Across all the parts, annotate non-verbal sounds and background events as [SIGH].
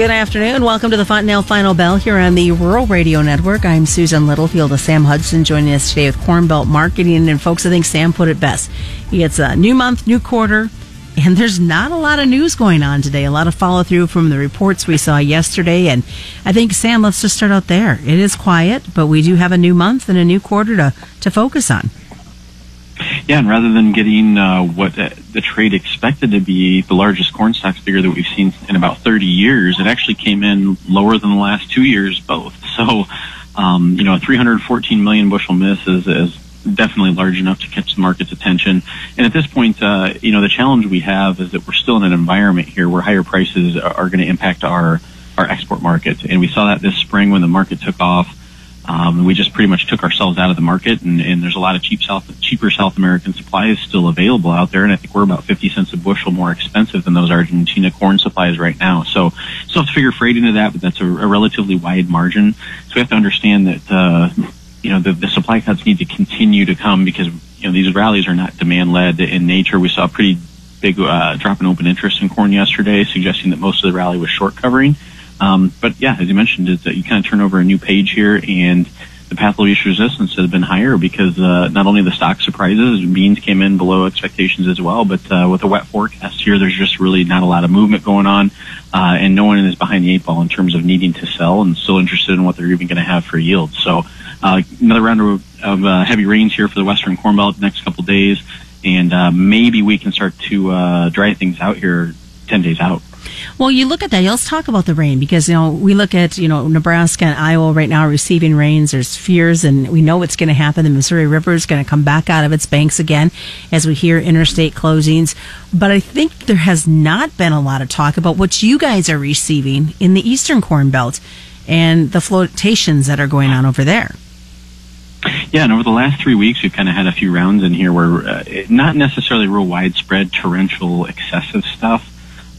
Good afternoon. Welcome to the Fontanelle Final Bell here on the Rural Radio Network. I'm Susan Littlefield of Sam Hudson joining us today with Cornbelt Marketing. And folks, I think Sam put it best. It's a new month, new quarter, and there's not a lot of news going on today. A lot of follow through from the reports we saw yesterday. And I think, Sam, let's just start out there. It is quiet, but we do have a new month and a new quarter to, to focus on. Yeah, and rather than getting uh, what the trade expected to be the largest corn stocks figure that we've seen in about 30 years, it actually came in lower than the last two years both. [LAUGHS] So, um, you know, a 314 million bushel miss is, is definitely large enough to catch the market's attention. And at this point, uh, you know, the challenge we have is that we're still in an environment here where higher prices are going to impact our our export market, and we saw that this spring when the market took off. Um, we just pretty much took ourselves out of the market, and, and there's a lot of cheap South, cheaper South American supplies still available out there, and I think we're about 50 cents a bushel more expensive than those Argentina corn supplies right now. So, still have to figure freight into that, but that's a, a relatively wide margin. So we have to understand that uh, you know the, the supply cuts need to continue to come because you know these rallies are not demand led in nature. We saw a pretty big uh, drop in open interest in corn yesterday, suggesting that most of the rally was short covering. Um, but yeah, as you mentioned, is that you kind of turn over a new page here, and the pathologic resistance has been higher because uh, not only the stock surprises, beans came in below expectations as well, but uh, with a wet forecast here, there's just really not a lot of movement going on, uh, and no one is behind the eight ball in terms of needing to sell and still interested in what they're even going to have for yield. So uh, another round of, of uh, heavy rains here for the Western Corn Belt next couple days, and uh, maybe we can start to uh, dry things out here 10 days out. Well, you look at that. Let's talk about the rain because you know we look at you know Nebraska and Iowa right now receiving rains. There's fears, and we know what's going to happen. The Missouri River is going to come back out of its banks again as we hear interstate closings. But I think there has not been a lot of talk about what you guys are receiving in the Eastern Corn Belt and the flotations that are going on over there. Yeah, and over the last three weeks, we've kind of had a few rounds in here where uh, not necessarily real widespread torrential excessive stuff,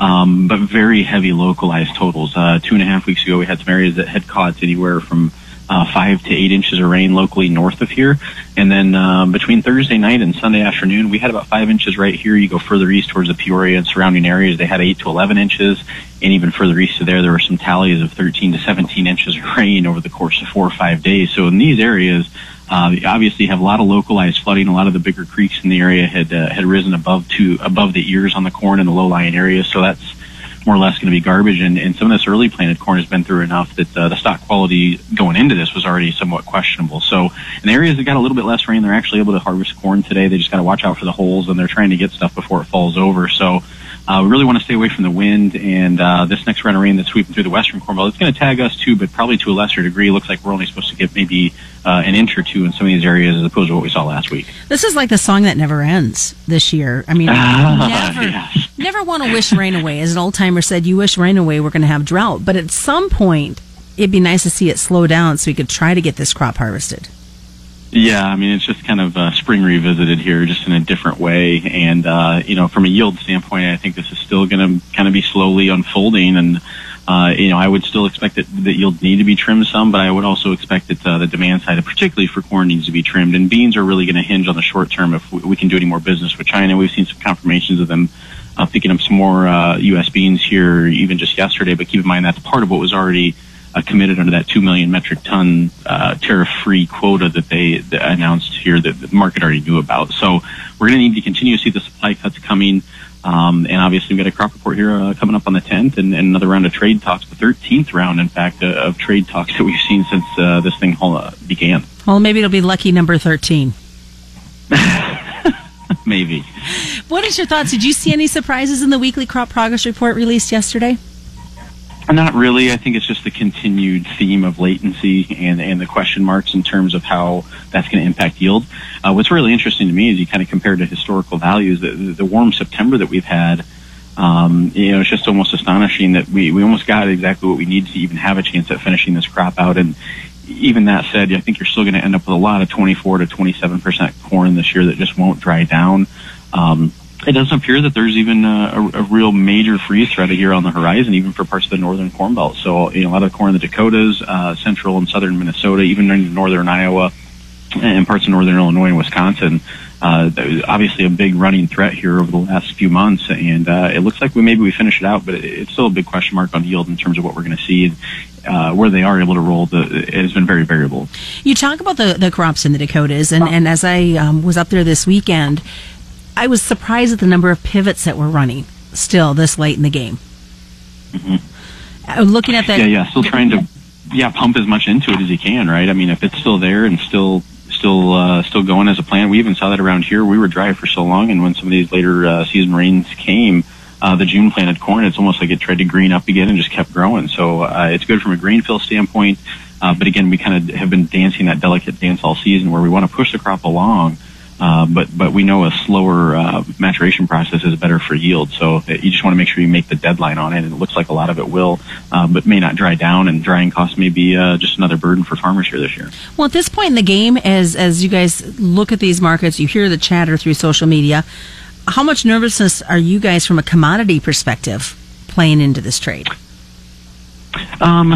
um, but very heavy localized totals. Uh, two and a half weeks ago, we had some areas that had caught anywhere from uh, five to eight inches of rain locally north of here. And then um, between Thursday night and Sunday afternoon, we had about five inches right here. You go further east towards the Peoria and surrounding areas, they had eight to 11 inches. And even further east of there, there were some tallies of 13 to 17 inches of rain over the course of four or five days. So in these areas, uh, obviously have a lot of localized flooding. A lot of the bigger creeks in the area had uh, had risen above to above the ears on the corn in the low lying areas. So that's more or less going to be garbage. And, and some of this early planted corn has been through enough that uh, the stalk quality going into this was already somewhat questionable. So in areas that got a little bit less rain, they're actually able to harvest corn today. They just got to watch out for the holes, and they're trying to get stuff before it falls over. So uh, we really want to stay away from the wind, and uh, this next round of rain that's sweeping through the western Corn Belt, it's going to tag us too, but probably to a lesser degree. Looks like we're only supposed to get maybe uh, an inch or two in some of these areas as opposed to what we saw last week. This is like the song that never ends this year. I mean, [LAUGHS] never, yes. never want to wish rain away. As an old timer said, you wish rain away, we're going to have drought. But at some point, it'd be nice to see it slow down so we could try to get this crop harvested. Yeah, I mean, it's just kind of uh, spring revisited here, just in a different way. And, uh, you know, from a yield standpoint, I think this is still going to kind of be slowly unfolding. And, uh, you know, I would still expect that, that yields need to be trimmed some, but I would also expect that uh, the demand side, particularly for corn, needs to be trimmed. And beans are really going to hinge on the short term if we, we can do any more business with China. We've seen some confirmations of them uh, picking up some more uh, U.S. beans here, even just yesterday. But keep in mind that's part of what was already uh, committed under that 2 million metric ton uh, tariff-free quota that they that announced here that the market already knew about. So we're going to need to continue to see the supply cuts coming. Um, and obviously, we've got a crop report here uh, coming up on the 10th and, and, another round of trade talks, the 13th round, in fact, uh, of trade talks that we've seen since uh, this thing uh, began. Well, maybe it'll be lucky number 13. [LAUGHS] maybe. What is your thoughts? Did you see any surprises in the weekly crop progress report released yesterday? Not really. I think it's just the continued theme of latency and, and the question marks in terms of how that's going to impact yield. Uh, what's really interesting to me is you kind of compare to historical values. The, the warm September that we've had, um, you know, it's just almost astonishing that we, we almost got exactly what we need to even have a chance at finishing this crop out. And even that said, I think you're still going to end up with a lot of 24 to 27 percent corn this year that just won't dry down. Um, it doesn't appear that there's even a, a, real major freeze threat here on the horizon, even for parts of the northern corn belt. So, you know, a lot of the corn in the Dakotas, uh, central and southern Minnesota, even in northern Iowa, and parts of northern Illinois and Wisconsin, uh, obviously a big running threat here over the last few months, and uh, it looks like we maybe we finish it out, but it's still a big question mark on yield in terms of what we're going to see. Uh, where they are able to roll, the, it has been very variable. You talk about the, the crops in the Dakotas, and, and as I um, was up there this weekend, I was surprised at the number of pivots that were running still this late in the game. Mm-hmm. Looking at that, yeah, yeah, still trying to, yeah, pump as much into it as you can, right? I mean, if it's still there and still still uh, still going as a plan. We even saw that around here. We were dry for so long, and when some of these later uh, season rains came, uh, the June planted corn, it's almost like it tried to green up again and just kept growing. So uh, it's good from a grain fill standpoint. Uh, but again, we kind of have been dancing that delicate dance all season where we want to push the crop along uh, but but we know a slower uh, maturation process is better for yield. So uh, you just want to make sure you make the deadline on it. And it looks like a lot of it will, uh, but may not dry down. And drying costs may be uh, just another burden for farmers here this year. Well, at this point in the game, as as you guys look at these markets, you hear the chatter through social media. How much nervousness are you guys from a commodity perspective playing into this trade? Um,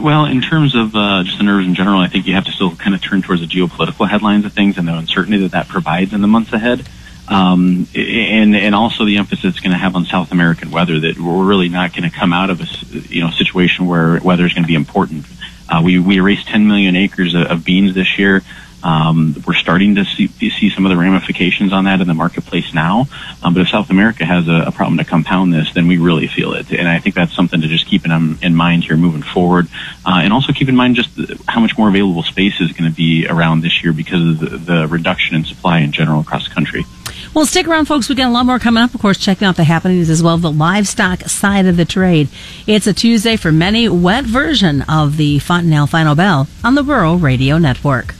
well, in terms of uh, just the nerves in general, I think you have to still kind of turn towards the geopolitical headlines of things and the uncertainty that that provides in the months ahead. Um, and and also the emphasis it's going to have on South American weather that we're really not going to come out of a you know situation where weather is going to be important. Uh, we we erased 10 million acres of, of beans this year. Um, we're starting to see, see some of the ramifications on that in the marketplace now. Um, but if South America has a, a, problem to compound this, then we really feel it. And I think that's something to just keep in, in mind here moving forward. Uh, and also keep in mind just how much more available space is going to be around this year because of the, the reduction in supply in general across the country. Well, stick around, folks. We've got a lot more coming up. Of course, checking out the happenings as well, the livestock side of the trade. It's a Tuesday for many, wet version of the Fontanelle Final Bell on the Rural Radio Network.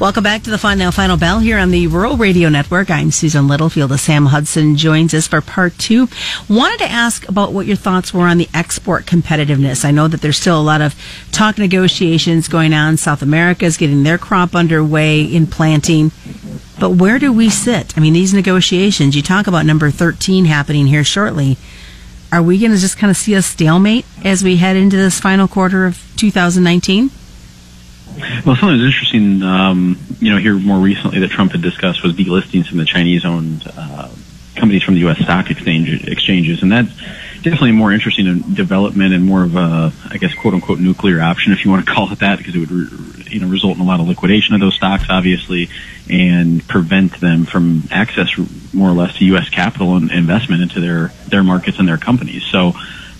Welcome back to the Fontanelle Final Bell here on the Rural Radio Network. I'm Susan Littlefield. Sam Hudson joins us for part two. Wanted to ask about what your thoughts were on the export competitiveness. I know that there's still a lot of talk negotiations going on. South America is getting their crop underway in planting. But where do we sit? I mean, these negotiations, you talk about number 13 happening here shortly. Are we going to just kind of see a stalemate as we head into this final quarter of 2019? Well, something that's interesting, um, you know, here more recently that Trump had discussed was delisting some of the Chinese-owned uh, companies from the U.S. stock exchange, exchanges, and that's definitely more interesting development and more of a, I guess, quote unquote, nuclear option, if you want to [LAUGHS] call it that, because it would, you know, result in a lot of liquidation of those stocks, obviously, and prevent them from access more or less to U.S. capital and investment into their their markets and their companies. So,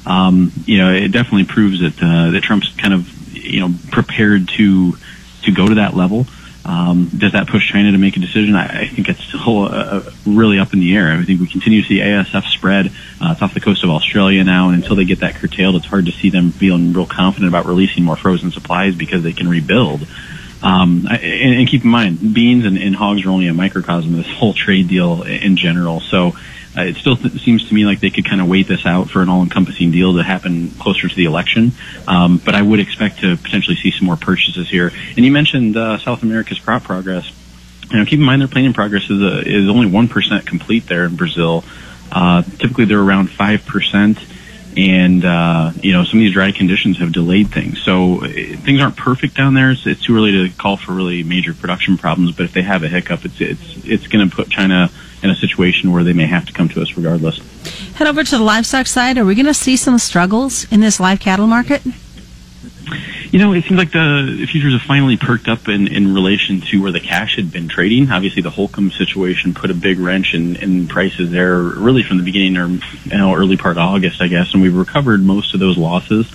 um, you know, it definitely proves that uh, that Trump's kind of you know prepared to to go to that level. Um, does that push China to make a decision? I, I think it's still uh, really up in the air. I think we continue to see ASF spread. Uh, it's off the coast of Australia now, and until they get that curtailed, it's hard to see them feeling real confident about releasing more frozen supplies because they can rebuild. Um, and, and keep in mind, beans and, and hogs are only a microcosm of this whole trade deal in general. So uh, it still th- seems to me like they could kind of wait this out for an all-encompassing deal to happen closer to the election. Um, but I would expect to potentially see some more purchases here. And you mentioned uh, South America's crop progress. You know, keep in mind their planting progress is, a, is only one percent complete there in Brazil. Uh, typically, they're around five percent and uh, you know some of these dry conditions have delayed things. So uh, things aren't perfect down there. It's, it's, too early to call for really major production problems. But if they have a hiccup, it's it's it's going to put China in a situation where they may have to come to us regardless. Head over to the livestock side. Are we going to see some struggles in this live cattle market? You know, it seems like the futures have finally perked up in, in relation to where the cash had been trading. Obviously, the Holcomb situation put a big wrench in, in prices there, really from the beginning or you know, early part of August, I guess, and we've recovered most of those losses.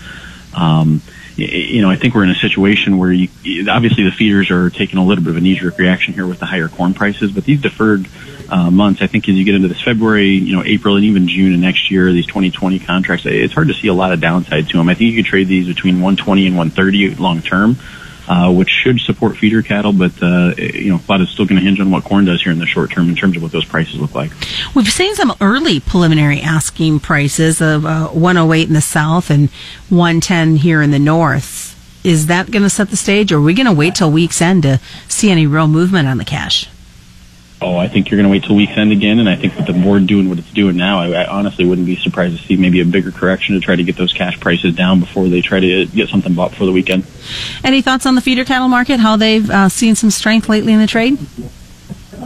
Um, you know, I think we're in a situation where you, obviously the feeders are taking a little bit of a knee-jerk reaction here with the higher corn prices, but these deferred uh, months, I think as you get into this February, you know, April, and even June of next year, these 2020 contracts, it's hard to see a lot of downside to them. I think you could trade these between 120 and 130 long term. Uh, which should support feeder cattle, but uh, you know, a lot is still going to hinge on what corn does here in the short term in terms of what those prices look like. We've seen some early preliminary asking prices of uh, 108 in the south and 110 here in the north. Is that going to set the stage, or are we going to wait till week's end to see any real movement on the cash? Oh, I think you're going to wait till week's end again. And I think with the board doing what it's doing now, I, I honestly wouldn't be surprised to see maybe a bigger correction to try to get those cash prices down before they try to get something bought for the weekend. Any thoughts on the feeder cattle market? How they've uh, seen some strength lately in the trade?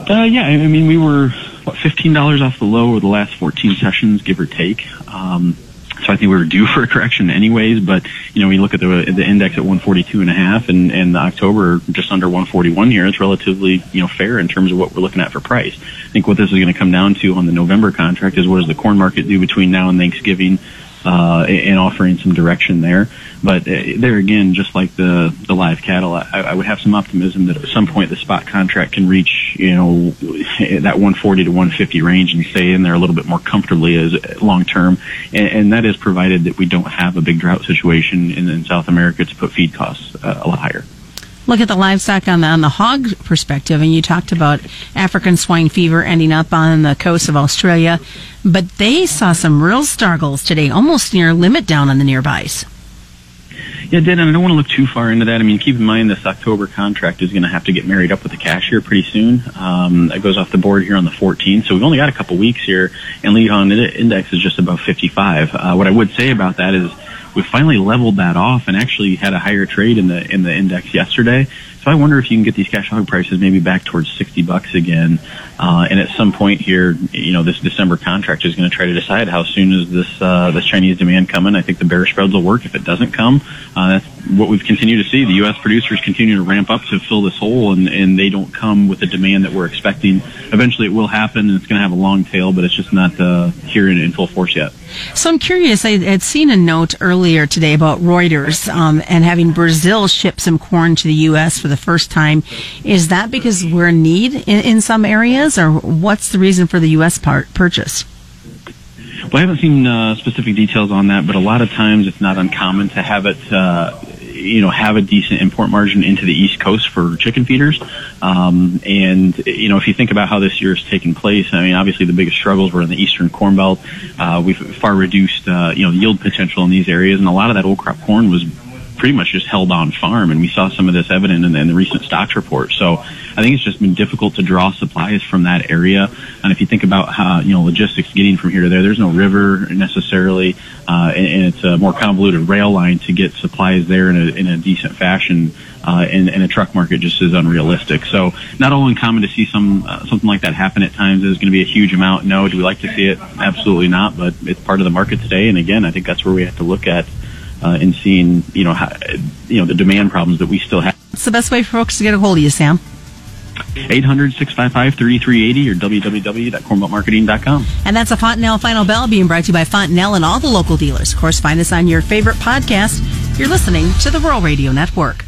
Uh, yeah, I mean, we were what fifteen dollars off the low over the last fourteen sessions, give or take. Um, so I think we were due for a correction anyways. But you know, we look at the the index at 142 and a half, and and the October just under 141 here. It's relatively you know fair in terms of what we're looking at for price. I think what this is going to come down to on the November contract is what does the corn market do between now and Thanksgiving uh, and offering some direction there. But uh, there again, just like the the live cattle, I, I would have some optimism that at some point the spot contract can reach you know that 140 to 150 range and stay in there a little bit more comfortably as long term, and, and that is provided that we don't have a big drought situation in, in South America to put feed costs uh, a lot higher look at the livestock on the, on the hog perspective, and you talked about African swine fever ending up on the coast of Australia, but they saw some real struggles today, almost near limit down on the nearbys. Yeah, Dan, I don't want to look too far into that. I mean, keep in mind this October contract is going to have to get married up with the cashier pretty soon. Um, it goes off the board here on the 14th, so we've only got a couple weeks here, and lead on index is just above 55. Uh, what I would say about that is we finally leveled that off and actually had a higher trade in the in the index yesterday. So I wonder if you can get these cash hog prices maybe back towards 60 bucks again. Uh, and at some point here, you know, this December contract is going to try to decide how soon is this uh, this Chinese demand coming. I think the bear spreads will work. If it doesn't come, uh, that's what we've continued to see. The U.S. producers continue to ramp up to fill this hole, and, and they don't come with the demand that we're expecting. Eventually, it will happen, and it's going to have a long tail, but it's just not uh, here in, in full force yet. So I'm curious. I had seen a note earlier today about Reuters um, and having Brazil ship some corn to the U.S. for the first time. Is that because we're in need in, in some areas, or what's the reason for the U.S. part purchase? Well, I haven't seen uh, specific details on that, but a lot of times it's not uncommon to have it uh, you know have a decent import margin into the East Coast for chicken feeders. Um, and you know if you think about how this year has taken place, I mean obviously the biggest struggles were in the Eastern Corn Belt. Uh, we've far reduced uh, you know yield potential in these areas, and a lot of that old crop corn was pretty much just held on farm, and we saw some of this evident in the, in the recent stocks report. So I think it's just been difficult to draw supplies from that area. And if you think about how you know logistics getting from here to there, there's no river necessarily, uh, and, and, it's a more convoluted rail line to get supplies there in a, in a decent fashion. Uh, and, and a truck market just is unrealistic. So not all uncommon to see some uh, something like that happen at times. Is going to be a huge amount. No, do we like to see it? Absolutely not. But it's part of the market today. And again, I think that's where we have to look at uh, and seeing you know how, you know the demand problems that we still have. What's the best way for folks to get a hold of you, Sam? 800-655-3380 or www.cornbeltmarketing.com. And that's a Fontanelle Final Bell being brought to you by Fontanelle and all the local dealers. Of course, find us on your favorite podcast. You're listening to the Rural Radio Network.